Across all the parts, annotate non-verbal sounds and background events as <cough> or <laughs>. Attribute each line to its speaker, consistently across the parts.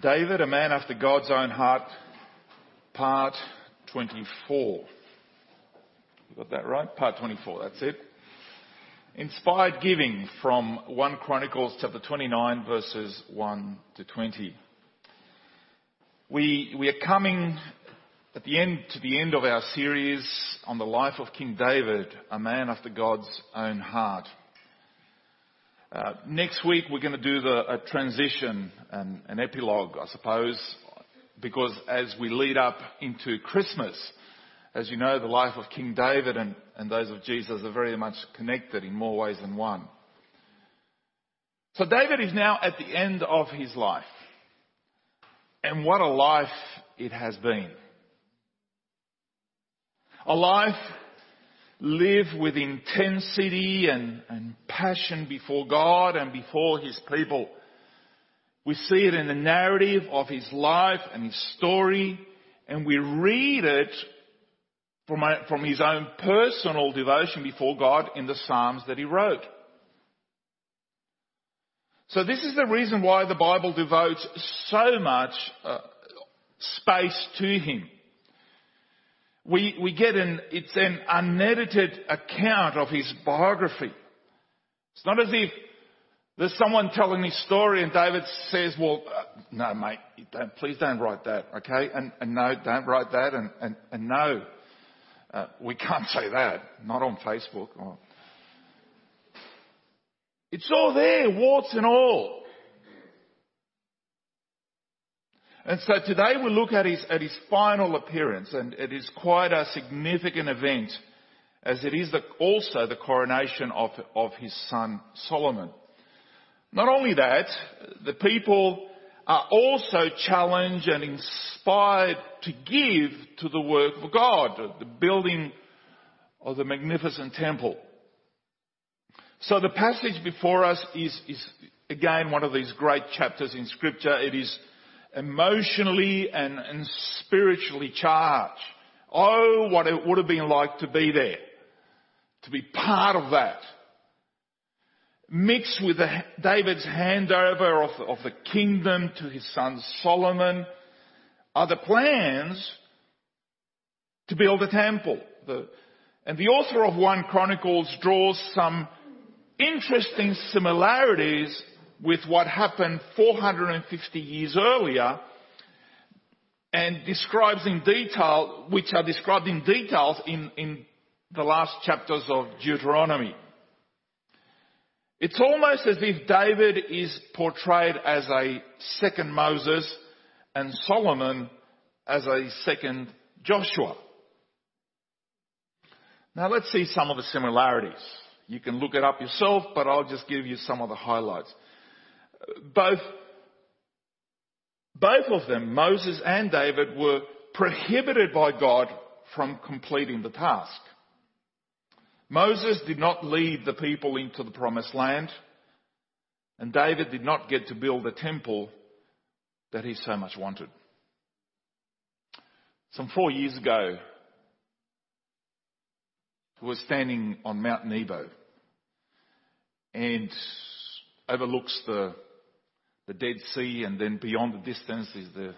Speaker 1: David, a man after God's own heart, part 24. You got that right? Part 24, that's it. Inspired giving from 1 Chronicles chapter 29 verses 1 to 20. We, we are coming at the end, to the end of our series on the life of King David, a man after God's own heart. Uh, next week we're going to do the, a transition and an epilogue, I suppose, because as we lead up into Christmas, as you know, the life of King David and, and those of Jesus are very much connected in more ways than one. So David is now at the end of his life. And what a life it has been. A life live with intensity and, and passion before God and before His people. We see it in the narrative of His life and His story, and we read it from, from His own personal devotion before God in the Psalms that He wrote. So this is the reason why the Bible devotes so much uh, space to Him we, we get an, it's an unedited account of his biography. It's not as if there's someone telling his story and David says, well, uh, no mate, don't, please don't write that, okay? And, and no, don't write that and, and, and no, uh, we can't <laughs> say that, not on Facebook. Oh. It's all there, warts and all. And so today we look at his, at his final appearance and it is quite a significant event as it is the, also the coronation of, of his son Solomon. Not only that, the people are also challenged and inspired to give to the work of God, the building of the magnificent temple. So the passage before us is, is again one of these great chapters in scripture. It is emotionally and, and spiritually charged. Oh, what it would have been like to be there, to be part of that. Mixed with the, David's handover of, of the kingdom to his son Solomon are the plans to build a temple. The, and the author of 1 Chronicles draws some interesting similarities with what happened 450 years earlier and describes in detail, which are described in details in, in the last chapters of Deuteronomy. It's almost as if David is portrayed as a second Moses and Solomon as a second Joshua. Now let's see some of the similarities. You can look it up yourself, but I'll just give you some of the highlights both, both of them, Moses and David, were prohibited by God from completing the task. Moses did not lead the people into the promised land, and David did not get to build the temple that he so much wanted. Some four years ago, we were standing on Mount Nebo and overlooks the the Dead Sea, and then beyond the distance is the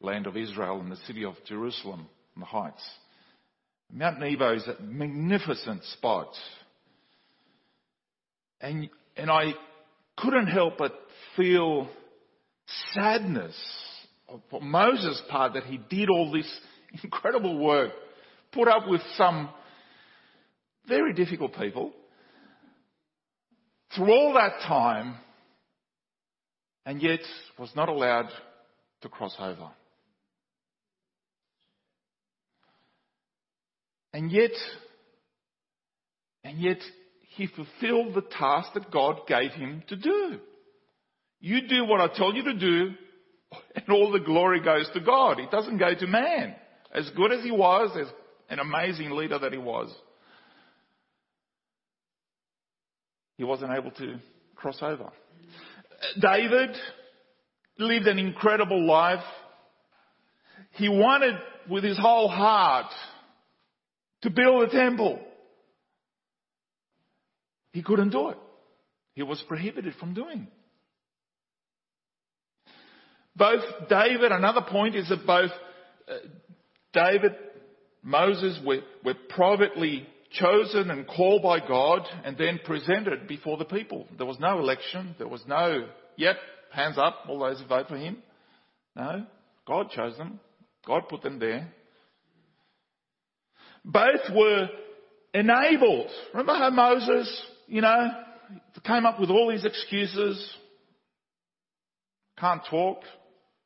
Speaker 1: land of Israel and the city of Jerusalem on the heights. Mount Nebo is a magnificent spot. And, and I couldn't help but feel sadness for Moses' part that he did all this <laughs> incredible work, put up with some very difficult people. Through all that time, and yet was not allowed to cross over. And yet, and yet he fulfilled the task that God gave him to do. You do what I tell you to do, <laughs> and all the glory goes to God. It doesn't go to man. As good as he was, as an amazing leader that he was, he wasn't able to cross over. David lived an incredible life. He wanted with his whole heart to build a temple. He couldn't do it. He was prohibited from doing. Both David, another point is that both uh, David, Moses were, were privately chosen and called by God and then presented before the people. There was no election. There was no, yep, hands up, all those who vote for him. No, God chose them. God put them there. Both were enabled. Remember how Moses, you know, came up with all these excuses. Can't talk.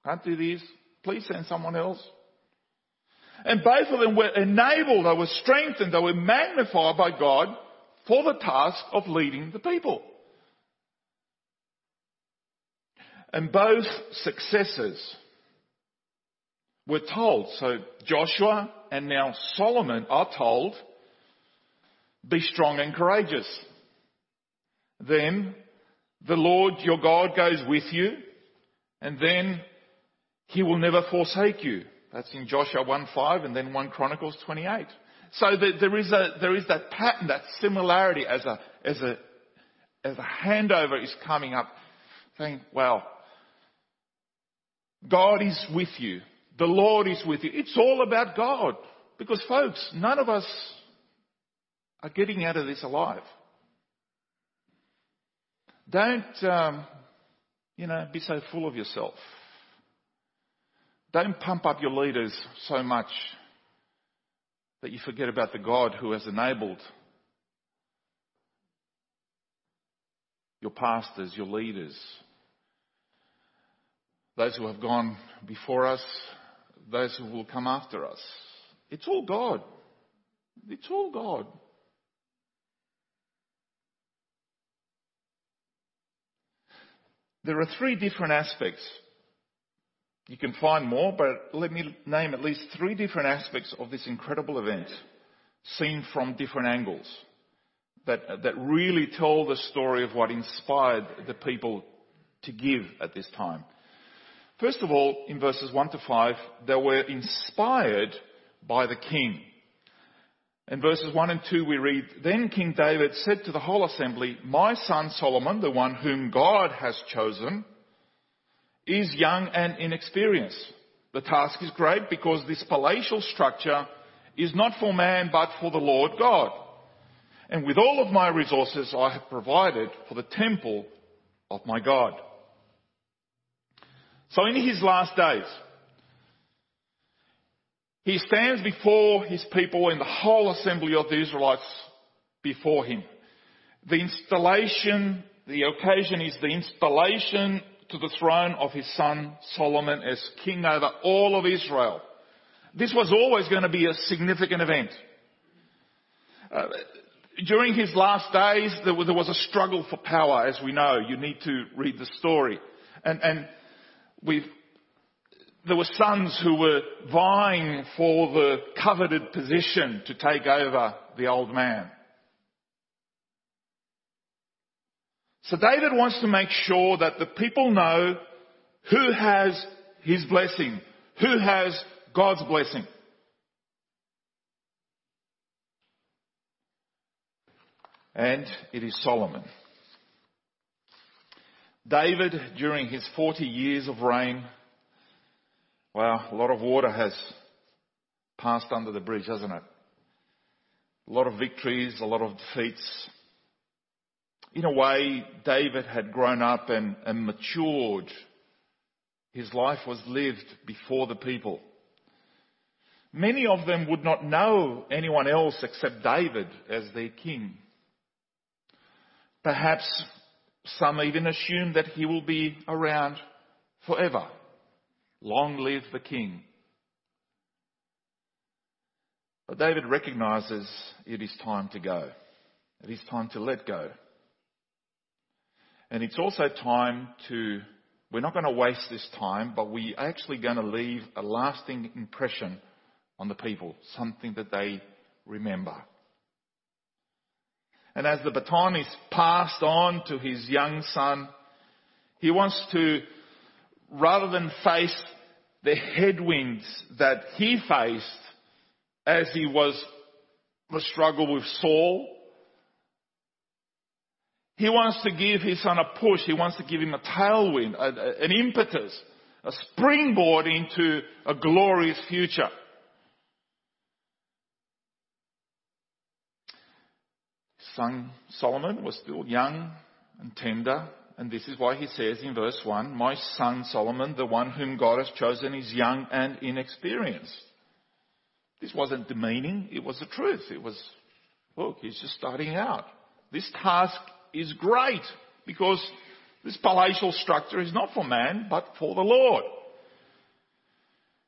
Speaker 1: Can't do this. Please send someone else. And both of them were enabled, they were strengthened, they were magnified by God for the task of leading the people. And both successors were told, so Joshua and now Solomon are told, be strong and courageous. Then the Lord your God goes with you, and then he will never forsake you. That's in Joshua 1.5 and then 1 Chronicles 28. So there is a, there is that pattern, that similarity as a, as a, as a handover is coming up saying, well, God is with you. The Lord is with you. It's all about God. Because folks, none of us are getting out of this alive. Don't, um, you know, be so full of yourself. Don't pump up your leaders so much that you forget about the God who has enabled your pastors, your leaders, those who have gone before us, those who will come after us. It's all God. It's all God. There are three different aspects you can find more, but let me name at least three different aspects of this incredible event seen from different angles that, that really tell the story of what inspired the people to give at this time. First of all, in verses 1 to 5, they were inspired by the king. In verses 1 and 2 we read, Then King David said to the whole assembly, My son Solomon, the one whom God has chosen, is young and inexperienced. The task is great because this palatial structure is not for man but for the Lord God. And with all of my resources I have provided for the temple of my God. So in his last days, he stands before his people and the whole assembly of the Israelites before him. The installation, the occasion is the installation to the throne of his son Solomon as king over all of Israel. This was always going to be a significant event. Uh, during his last days, there was, there was, a struggle for power, as we know. You need to read the story. And, and we there were sons who were vying for the coveted position to take over the old man. So David wants to make sure that the people know who has his blessing, who has God's blessing. And it is Solomon. David, during his 40 years of reign, well, a lot of water has passed under the bridge, hasn't it? A lot of victories, a lot of defeats in a way, David had grown up and, and matured. His life was lived before the people. Many of them would not know anyone else except David as their king. Perhaps some even assume that he will be around forever. Long live the king. But David recognizes it is time to go. It is time to let go. And it's also time to, we're not going to waste this time, but we're actually going to leave a lasting impression on the people, something that they remember. And as the baton is passed on to his young son, he wants to, rather than face the headwinds that he faced as he was the struggle with Saul he wants to give his son a push. He wants to give him a tailwind, a, a, an impetus, a springboard into a glorious future. Son Solomon was still young and tender, and this is why he says in verse 1, My son Solomon, the one whom God has chosen, is young and inexperienced. This wasn't demeaning, it was the truth. It was, look, he's just starting out. This task is great because this palatial structure is not for man, but for the Lord.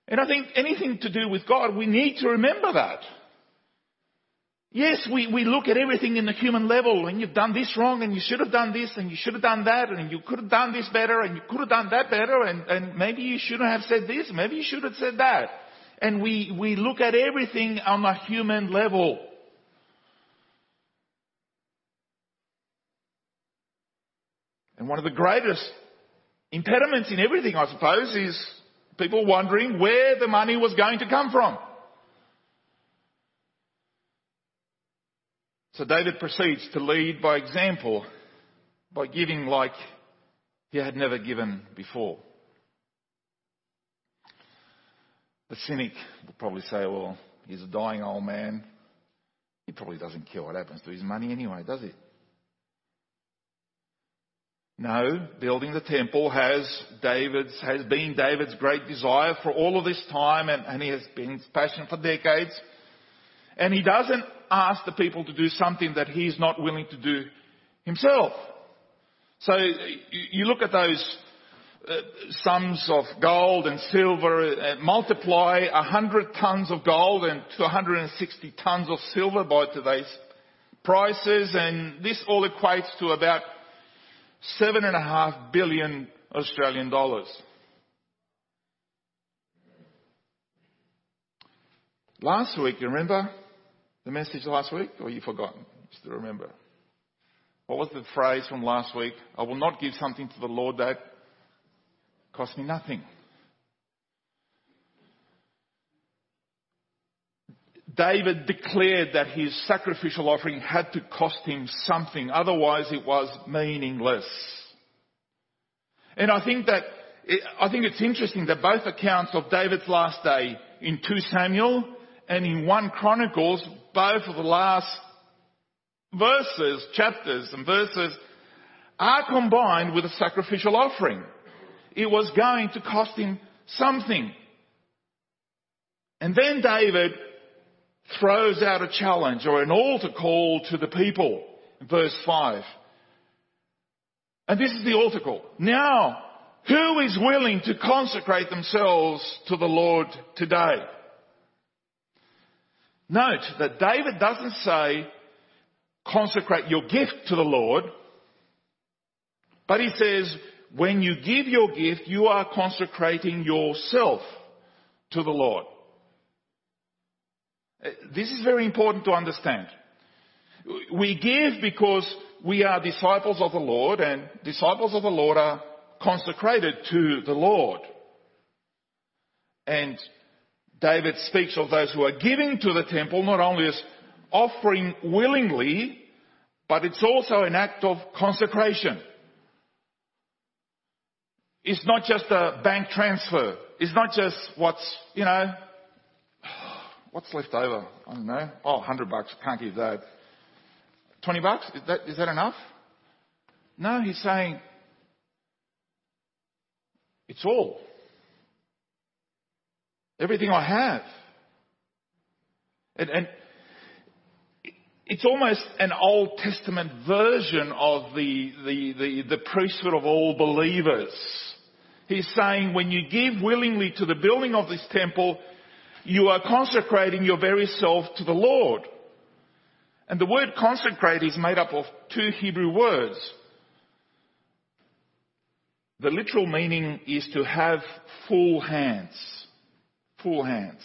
Speaker 1: And I think anything to do with God, we need to remember that. Yes, we, we look at everything in the human level and you've done this wrong and you should have done this and you should have done that and you could have done this better and you could have done that better and, and maybe you shouldn't have said this, maybe you should have said that. And we, we look at everything on a human level. And one of the greatest impediments in everything, I suppose, is people wondering where the money was going to come from. So David proceeds to lead by example by giving like he had never given before. The cynic will probably say, well, he's a dying old man. He probably doesn't care what happens to his money anyway, does he? No, building the temple has David's, has been David's great desire for all of this time and, and he has been his passion for decades. And he doesn't ask the people to do something that he's not willing to do himself. So you look at those uh, sums of gold and silver, uh, multiply 100 tons of gold and 260 tons of silver by today's prices, and this all equates to about seven and a half billion Australian dollars. Last week, you remember the message last week, or you forgotten? You still remember? What was the phrase from last week? I will not give something to the Lord that cost me nothing. David declared that his sacrificial offering had to cost him something, otherwise it was meaningless. And I think that, I think it's interesting that both accounts of David's last day in 2 Samuel and in 1 Chronicles, both of the last verses, chapters and verses, are combined with a sacrificial offering. It was going to cost him something. And then David throws out a challenge or an altar call to the people. Verse 5. And this is the altar call. Now, who is willing to consecrate themselves to the Lord today? Note that David doesn't say, consecrate your gift to the Lord, but he says, when you give your gift, you are consecrating yourself to the Lord. Uh, this is very important to understand. We give because we are disciples of the Lord and disciples of the Lord are consecrated to the Lord. And David speaks of those who are giving to the temple not only as offering willingly, but it's also an act of consecration. It's not just a bank transfer. It's not just what's, you know, what's left over? I don't know. Oh, 100 bucks. Can't give that. 20 bucks? Is that, is that enough? No, he's saying it's all. Everything I have. And, and it's almost an Old Testament version of the, the, the, the priesthood of all believers. He's saying when you give willingly to the building of this temple, you are consecrating your very self to the Lord. And the word consecrate is made up of two Hebrew words. The literal meaning is to have full hands. Full hands.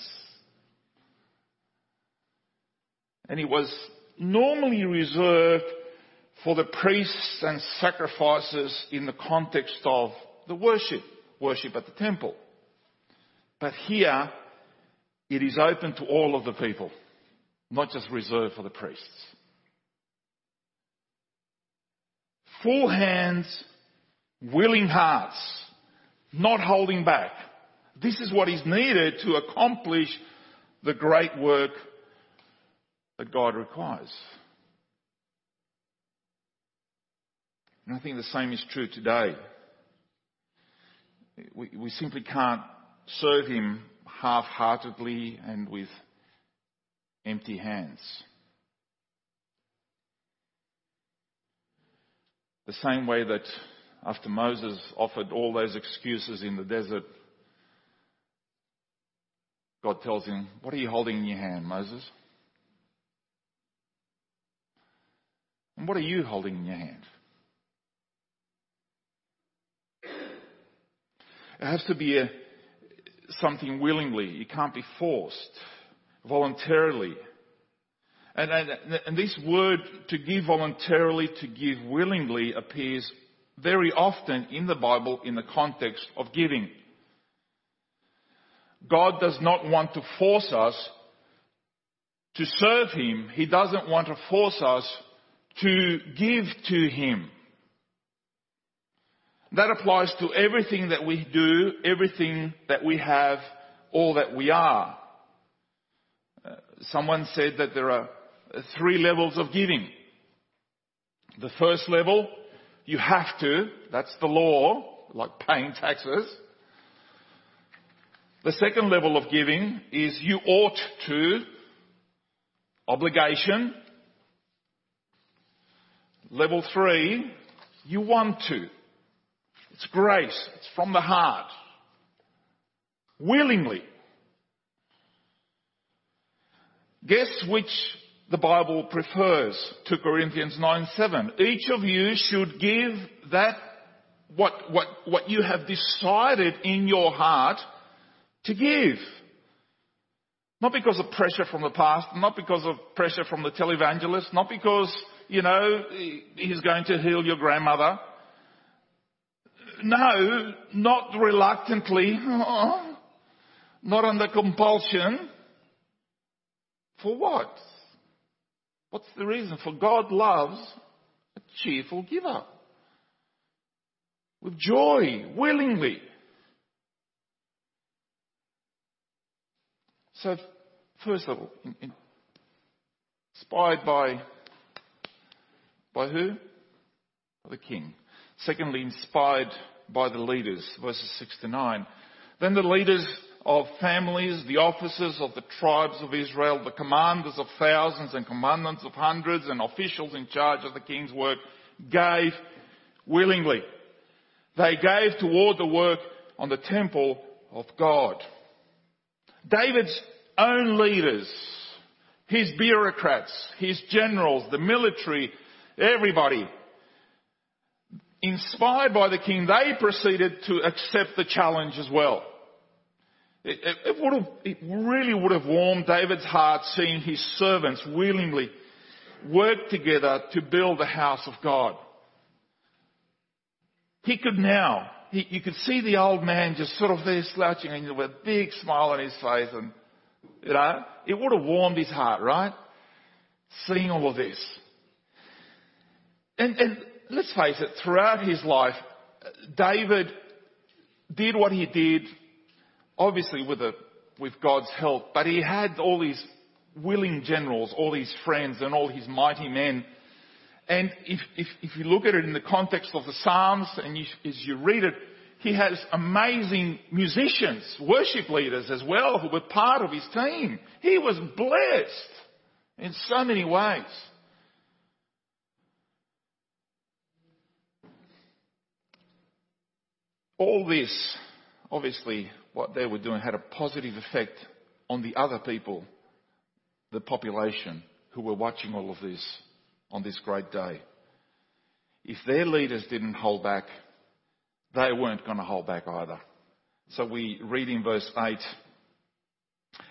Speaker 1: And it was normally reserved for the priests and sacrifices in the context of the worship, worship at the temple. But here, it is open to all of the people, not just reserved for the priests. Full hands, willing hearts, not holding back. This is what is needed to accomplish the great work that God requires. And I think the same is true today. We, we simply can't serve Him half-heartedly and with empty hands. The same way that after Moses offered all those excuses in the desert, God tells him, What are you holding in your hand, Moses? And what are you holding in your hand? It has to be a, something willingly. It can't be forced, voluntarily. And, and, and this word to give voluntarily, to give willingly appears very often in the Bible in the context of giving. God does not want to force us to serve Him. He doesn't want to force us to give to Him. That applies to everything that we do, everything that we have, all that we are. Uh, someone said that there are three levels of giving. The first level, you have to, that's the law, like paying taxes. The second level of giving is you ought to, obligation. Level three, you want to. It's grace. It's from the heart. Willingly. Guess which the Bible prefers? 2 Corinthians 9 7. Each of you should give that what, what, what you have decided in your heart to give. Not because of pressure from the past, not because of pressure from the televangelist, not because, you know, he's going to heal your grandmother, no, not reluctantly, <laughs> not under compulsion. For what? What's the reason? For God loves a cheerful giver. With joy, willingly. So, first of all, inspired by, by who? By the king. Secondly, inspired by the leaders, verses 6 to 9. Then the leaders of families, the officers of the tribes of Israel, the commanders of thousands and commandants of hundreds and officials in charge of the king's work gave willingly. They gave toward the work on the temple of God. David's own leaders, his bureaucrats, his generals, the military, everybody inspired by the king, they proceeded to accept the challenge as well. It, it, it, would have, it really would have warmed David's heart seeing his servants willingly work together to build the house of God. He could now, he, you could see the old man just sort of there slouching and with a big smile on his face and, you know, it would have warmed his heart, right? Seeing all of this. And, and let's face it, throughout his life, David did what he did, obviously with, a, with God's help, but he had all these willing generals, all these friends and all his mighty men. And if, if, if you look at it in the context of the Psalms and you, as you read it, he has amazing musicians, worship leaders as well, who were part of his team. He was blessed in so many ways. All this, obviously, what they were doing had a positive effect on the other people, the population who were watching all of this on this great day. If their leaders didn't hold back, they weren't going to hold back either. So we read in verse 8,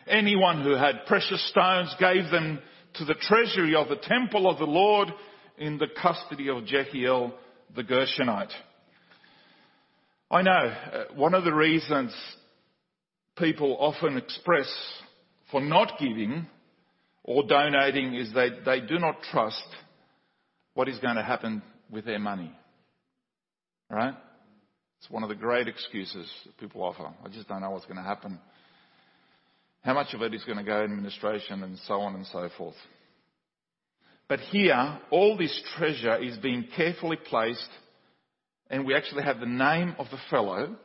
Speaker 1: anyone who had precious stones gave them to the treasury of the temple of the Lord in the custody of Jehiel the Gershonite. I know uh, one of the reasons people often express for not giving or donating is they, they do not trust what is going to happen with their money. Right? It's one of the great excuses people offer. I just don't know what's going to happen. How much of it is going to go in administration and so on and so forth. But here, all this treasure is being carefully placed, and we actually have the name of the fellow.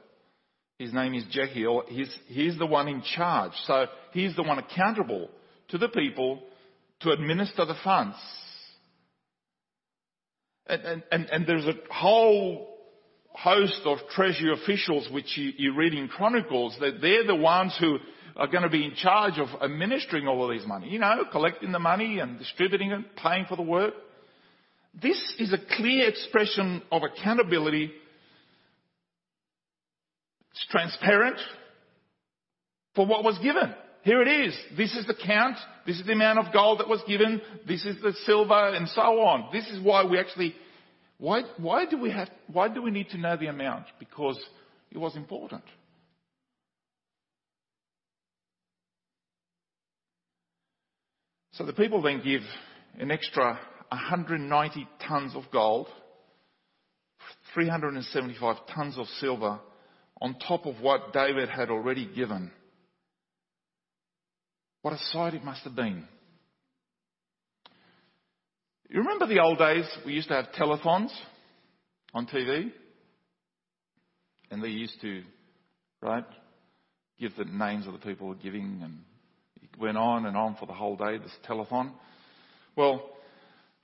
Speaker 1: His name is Jehiel. He's, he's the one in charge. So he's the one accountable to the people to administer the funds. And, and, and, there's a whole host of treasury officials which you, you read in Chronicles that they're the ones who are going to be in charge of administering all of this money. You know, collecting the money and distributing it, paying for the work. This is a clear expression of accountability. It's transparent for what was given. Here it is. This is the count. This is the amount of gold that was given. This is the silver and so on. This is why we actually, why, why do we have, why do we need to know the amount? Because it was important. So the people then give an extra 190 tons of gold, 375 tons of silver on top of what David had already given. What a sight it must have been. You remember the old days we used to have telethons on TV? And they used to, right, give the names of the people giving and it went on and on for the whole day, this telethon. Well,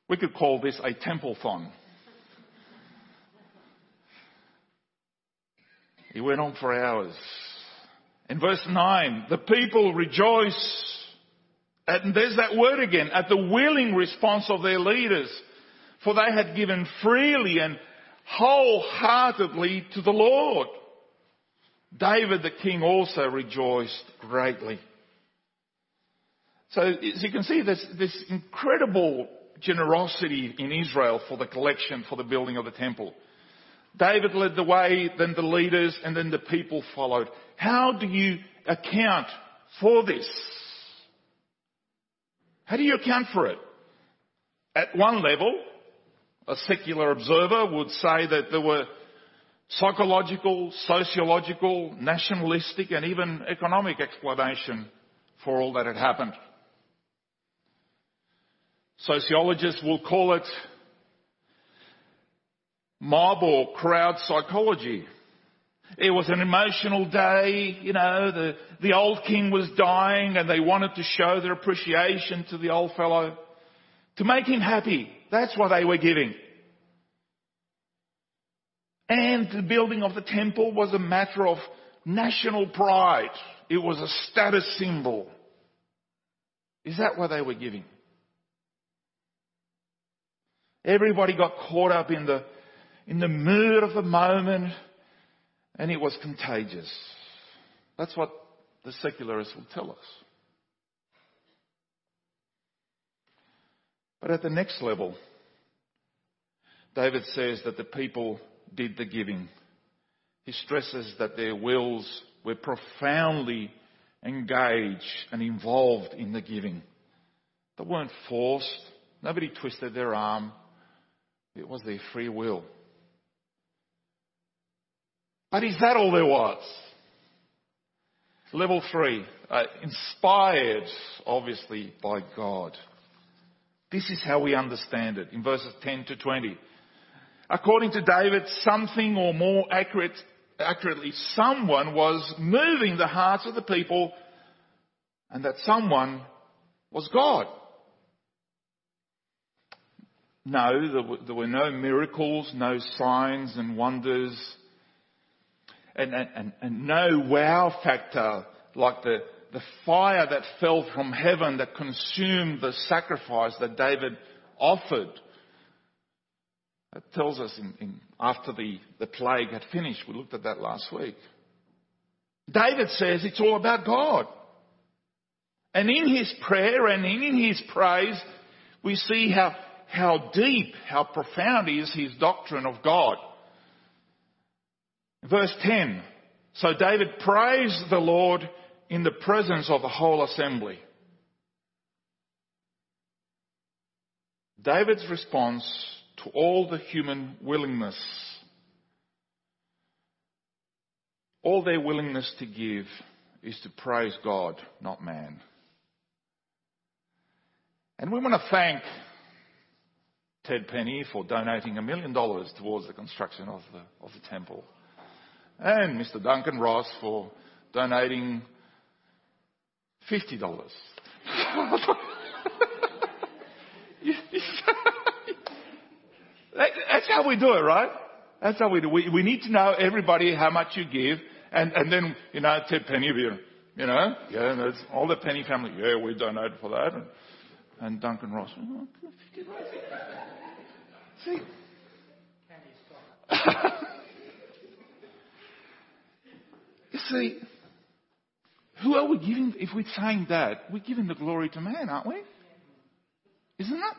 Speaker 1: we could call this a templethon. It went on for hours. In verse 9, the people rejoice. And there's that word again, at the willing response of their leaders. For they had given freely and wholeheartedly to the Lord. David the king also rejoiced greatly. So as you can see, there's this incredible generosity in Israel for the collection, for the building of the temple. David led the way, then the leaders, and then the people followed. How do you account for this? How do you account for it? At one level, a secular observer would say that there were psychological, sociological, nationalistic, and even economic explanation for all that had happened. Sociologists will call it mob or crowd psychology. It was an emotional day, you know, the, the old king was dying and they wanted to show their appreciation to the old fellow. To make him happy. That's what they were giving. And the building of the temple was a matter of national pride. It was a status symbol. Is that what they were giving? Everybody got caught up in the, in the mood of the moment and it was contagious. That's what the secularists will tell us. But at the next level, David says that the people did the giving. He stresses that their wills were profoundly engaged and involved in the giving. They weren't forced. Nobody twisted their arm. It was their free will. But is that all there was? Level three, uh, inspired obviously by God. This is how we understand it in verses 10 to 20. According to David, something or more accurate, accurately, someone was moving the hearts of the people and that someone was God. No, there were, there were no miracles, no signs and wonders, and, and, and no wow factor like the, the fire that fell from heaven that consumed the sacrifice that David offered. It tells us in, in, after the, the plague had finished. We looked at that last week. David says it's all about God. And in his prayer and in his praise, we see how how deep, how profound is his doctrine of God. Verse 10. So David praised the Lord in the presence of the whole assembly. David's response to all the human willingness all their willingness to give is to praise God, not man. And we want to thank Ted Penny for donating a million dollars towards the construction of the, of the temple. And Mr. Duncan Ross for donating $50. That's how we do it, right? That's how we do. We, we need to know everybody how much you give, and, and then you know Ted Penny, you know, yeah, that's all the Penny family. Yeah, we donated for that, and, and Duncan Ross. Oh, See. <laughs> you see, who are we giving, if we're saying that, we're giving the glory to man, aren't we? Isn't that?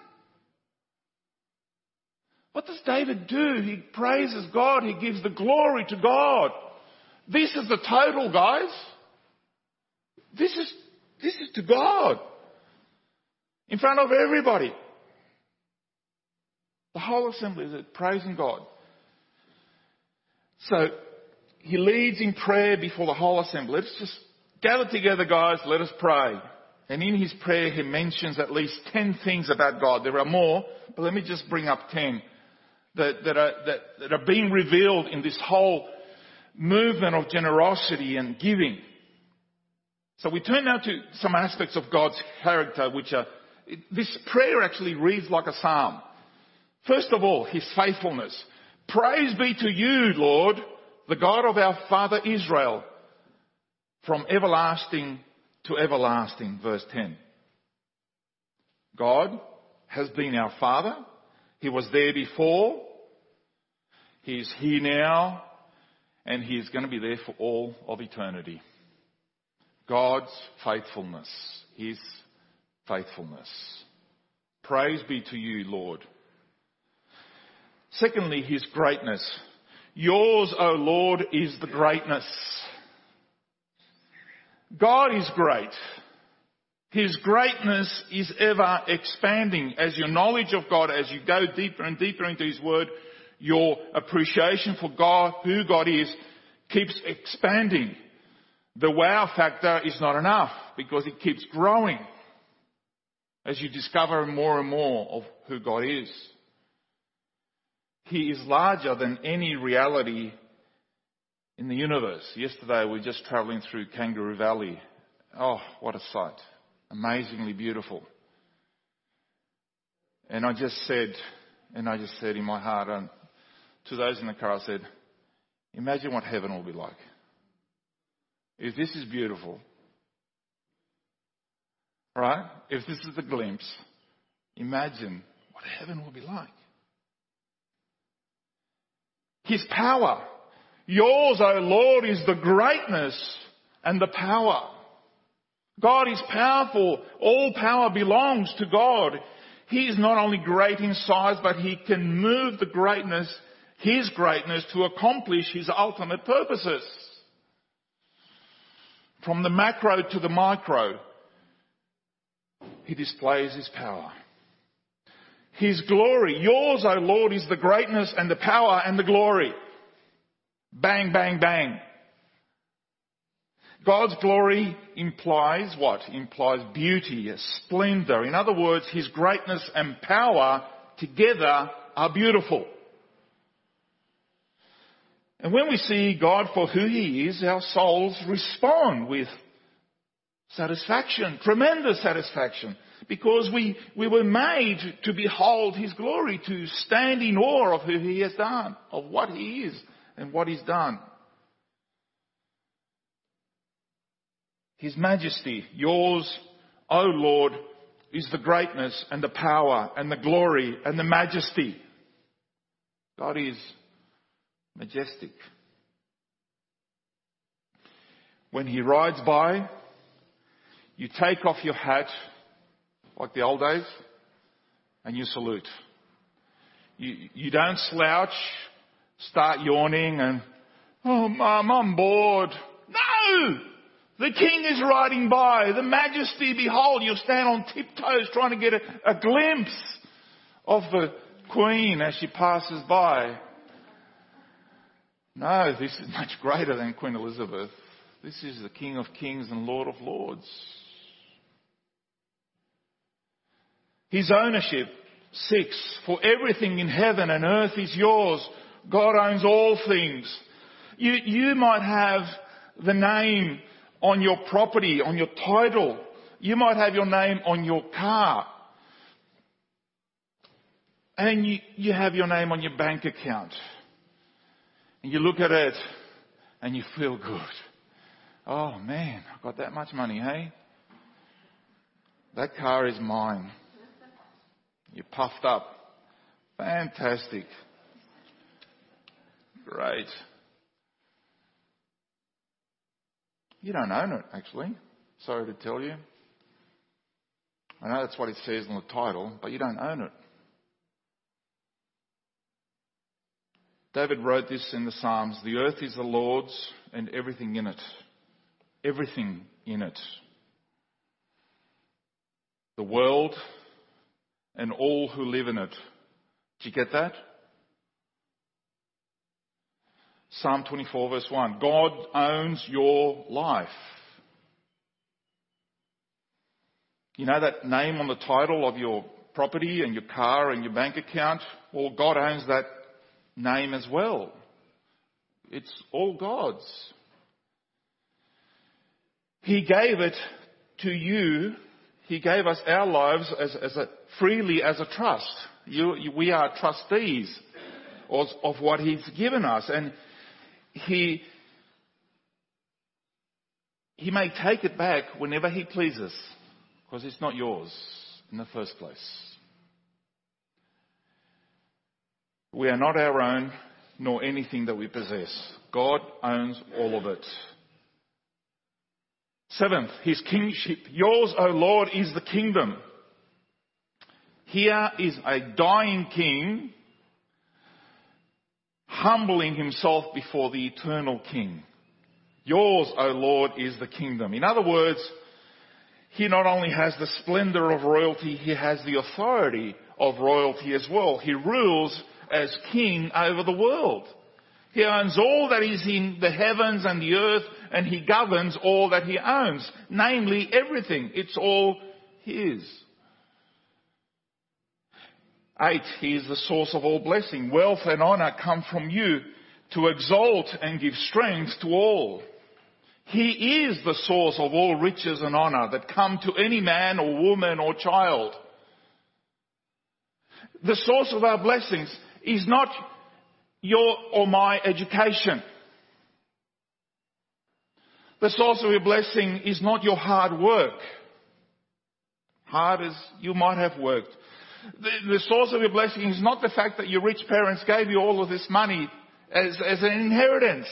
Speaker 1: What does David do? He praises God. He gives the glory to God. This is the total, guys. This is, this is to God. In front of everybody. The whole assembly is praising God. So, he leads in prayer before the whole assembly. Let's just gather together, guys. Let us pray. And in his prayer, he mentions at least 10 things about God. There are more, but let me just bring up 10 that, that, are, that, that are being revealed in this whole movement of generosity and giving. So we turn now to some aspects of God's character, which are, this prayer actually reads like a psalm. First of all, His faithfulness. Praise be to you, Lord, the God of our father Israel, from everlasting to everlasting, verse 10. God has been our father. He was there before. He's here now. And He's going to be there for all of eternity. God's faithfulness. His faithfulness. Praise be to you, Lord. Secondly, His greatness. Yours, O Lord, is the greatness. God is great. His greatness is ever expanding. As your knowledge of God, as you go deeper and deeper into His Word, your appreciation for God, who God is, keeps expanding. The wow factor is not enough because it keeps growing as you discover more and more of who God is. He is larger than any reality in the universe. Yesterday we were just traveling through Kangaroo Valley. Oh, what a sight. Amazingly beautiful. And I just said, and I just said in my heart, um, to those in the car, I said, imagine what heaven will be like. If this is beautiful, right? If this is the glimpse, imagine what heaven will be like. His power. Yours, O Lord, is the greatness and the power. God is powerful. All power belongs to God. He is not only great in size, but He can move the greatness, His greatness, to accomplish His ultimate purposes. From the macro to the micro, He displays His power. His glory. Yours, O Lord, is the greatness and the power and the glory. Bang, bang, bang. God's glory implies what? Implies beauty, splendor. In other words, His greatness and power together are beautiful. And when we see God for who He is, our souls respond with satisfaction, tremendous satisfaction because we, we were made to behold His glory, to stand in awe of who He has done, of what He is and what He's done. His majesty, yours, O Lord, is the greatness and the power and the glory and the majesty. God is majestic. When He rides by, you take off your hat like the old days, and you salute. You, you don't slouch, start yawning and, oh mum, I'm bored. No! The king is riding by. The majesty, behold, you'll stand on tiptoes trying to get a, a glimpse of the queen as she passes by. No, this is much greater than Queen Elizabeth. This is the King of Kings and Lord of Lords. His ownership, six, for everything in heaven and earth is yours. God owns all things. You, you might have the name on your property, on your title. You might have your name on your car. And you, you have your name on your bank account. And you look at it and you feel good. Oh man, I've got that much money, hey? That car is mine. You're puffed up. Fantastic. Great. You don't own it, actually. Sorry to tell you. I know that's what it says on the title, but you don't own it. David wrote this in the Psalms The earth is the Lord's and everything in it. Everything in it. The world and all who live in it. Do you get that? Psalm 24 verse 1. God owns your life. You know that name on the title of your property and your car and your bank account? Well, God owns that name as well. It's all God's. He gave it to you. He gave us our lives as, as a, freely as a trust. You, we are trustees of, of what He's given us. And He, He may take it back whenever He pleases because it's not yours in the first place. We are not our own, nor anything that we possess. God owns all of it. Seventh, his kingship. Yours, O Lord, is the kingdom. Here is a dying king humbling himself before the eternal king. Yours, O Lord, is the kingdom. In other words, he not only has the splendor of royalty, he has the authority of royalty as well. He rules as king over the world. He owns all that is in the heavens and the earth, and he governs all that he owns, namely everything. It's all his. Eight, he is the source of all blessing. Wealth and honor come from you to exalt and give strength to all. He is the source of all riches and honor that come to any man or woman or child. The source of our blessings is not your or my education. The source of your blessing is not your hard work. Hard as you might have worked. The, the, source of your blessing is not the fact that your rich parents gave you all of this money as, as an inheritance.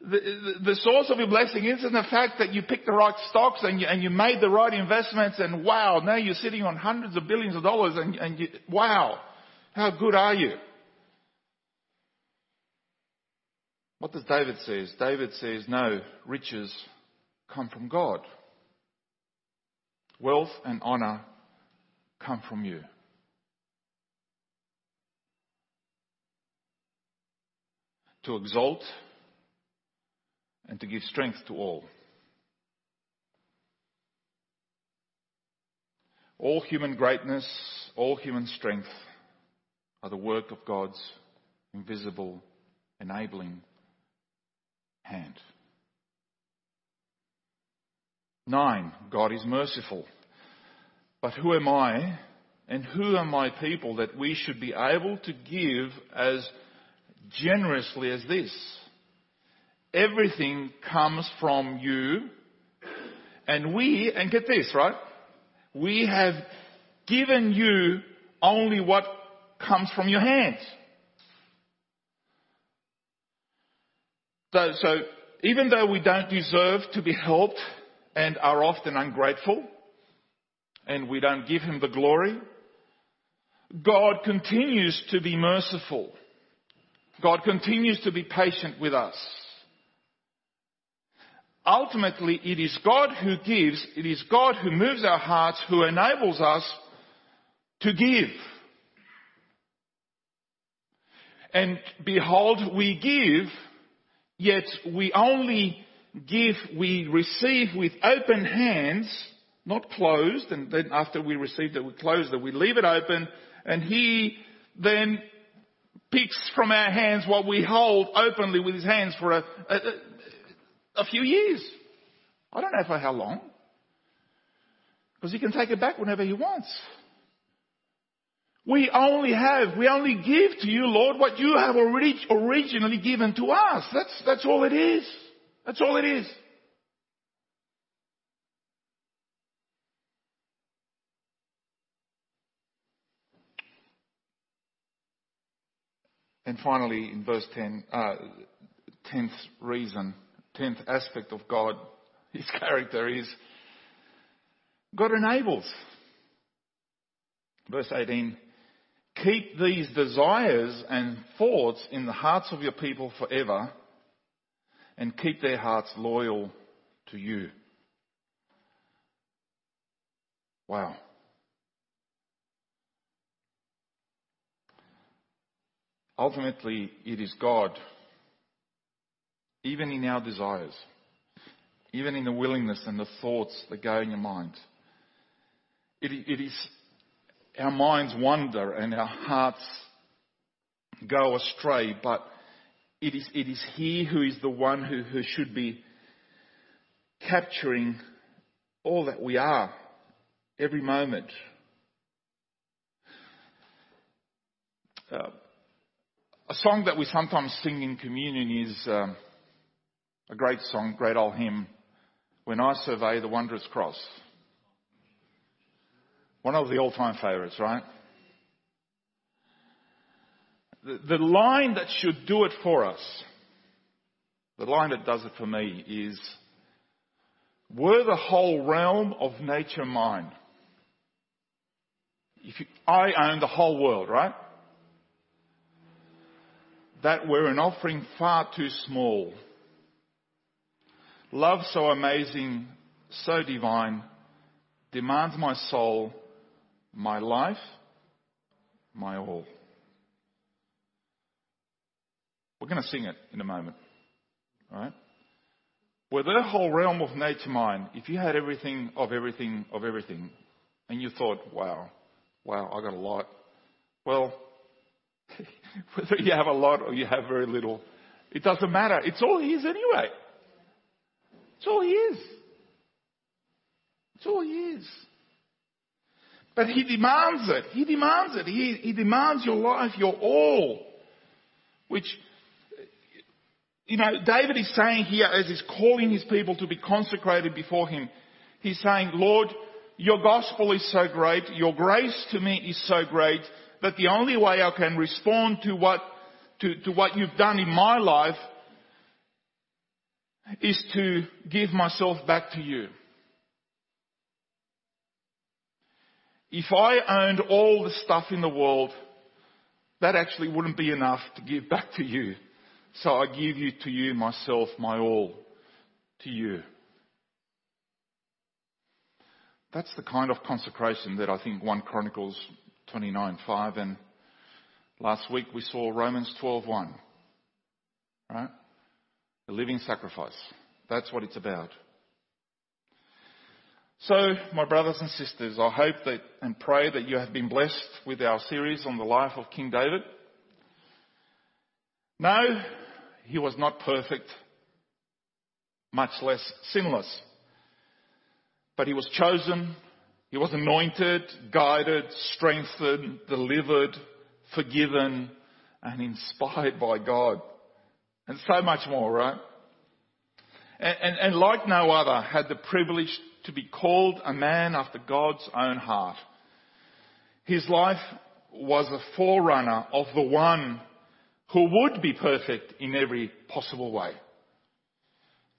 Speaker 1: The, the, the, source of your blessing isn't the fact that you picked the right stocks and you, and you made the right investments and wow, now you're sitting on hundreds of billions of dollars and, and you, wow, how good are you? What does David says? David says, no, riches come from God. Wealth and honor come from you. To exalt and to give strength to all. All human greatness, all human strength are the work of God's invisible, enabling hand. Nine, God is merciful. But who am I and who are my people that we should be able to give as generously as this? Everything comes from you and we, and get this, right? We have given you only what comes from your hands. So, so even though we don't deserve to be helped and are often ungrateful and we don't give him the glory, God continues to be merciful. God continues to be patient with us. Ultimately, it is God who gives, it is God who moves our hearts, who enables us to give. And behold, we give, yet we only give, we receive with open hands, not closed, and then after we receive it, we close it, we leave it open, and He then picks from our hands what we hold openly with His hands for a, a, a few years. I don't know for how long. Because He can take it back whenever He wants. We only have, we only give to you, Lord, what you have already originally given to us. That's, that's all it is. That's all it is. And finally, in verse 10, uh, 10th reason, 10th aspect of God, <laughs> his character is God enables. Verse 18, keep these desires and thoughts in the hearts of your people forever and keep their hearts loyal to you. Wow. Ultimately, it is God, even in our desires, even in the willingness and the thoughts that go in your mind. It, it is our minds wander and our hearts go astray, but it is, it is He who is the one who, who should be capturing all that we are every moment. Uh, a song that we sometimes sing in communion is um, a great song, great old hymn, When I Survey the Wondrous Cross. One of the all-time favourites, right? The, the line that should do it for us, the line that does it for me is, were the whole realm of nature mine? If you, I own the whole world, right? That were an offering far too small. Love so amazing, so divine, demands my soul, my life, my all. We're going to sing it in a moment. Right? Were the whole realm of nature mine, if you had everything of everything of everything, and you thought, wow, wow, I got a lot. Well, <laughs> whether you have a lot or you have very little, it doesn't matter. It's all His anyway. It's all His. It's all His. But He demands it. He demands it. He, he demands your life, your all. Which you know, David is saying here as he's calling his people to be consecrated before him, he's saying, Lord, your gospel is so great, your grace to me is so great, that the only way I can respond to what, to, to what you've done in my life is to give myself back to you. If I owned all the stuff in the world, that actually wouldn't be enough to give <laughs> back to you. So I give you to you myself, my all to you. That's the kind of consecration that I think 1 Chronicles 29:5 and last week we saw Romans 12:1. Right? A living sacrifice. That's what it's about. So, my brothers and sisters, I hope that and pray that you have been blessed with our series on the life of King David. No, he was not perfect, much less sinless. But he was chosen, he was anointed, guided, strengthened, delivered, forgiven, and inspired by God. And so much more, right? And, and, and, like no other, had the privilege to be called a man after God's own heart. His life was a forerunner of the one who would be perfect in every possible way.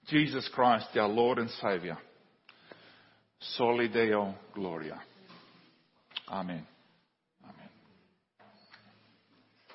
Speaker 1: Jesus Christ, our Lord and Saviour. Soli Deo Gloria. Amen.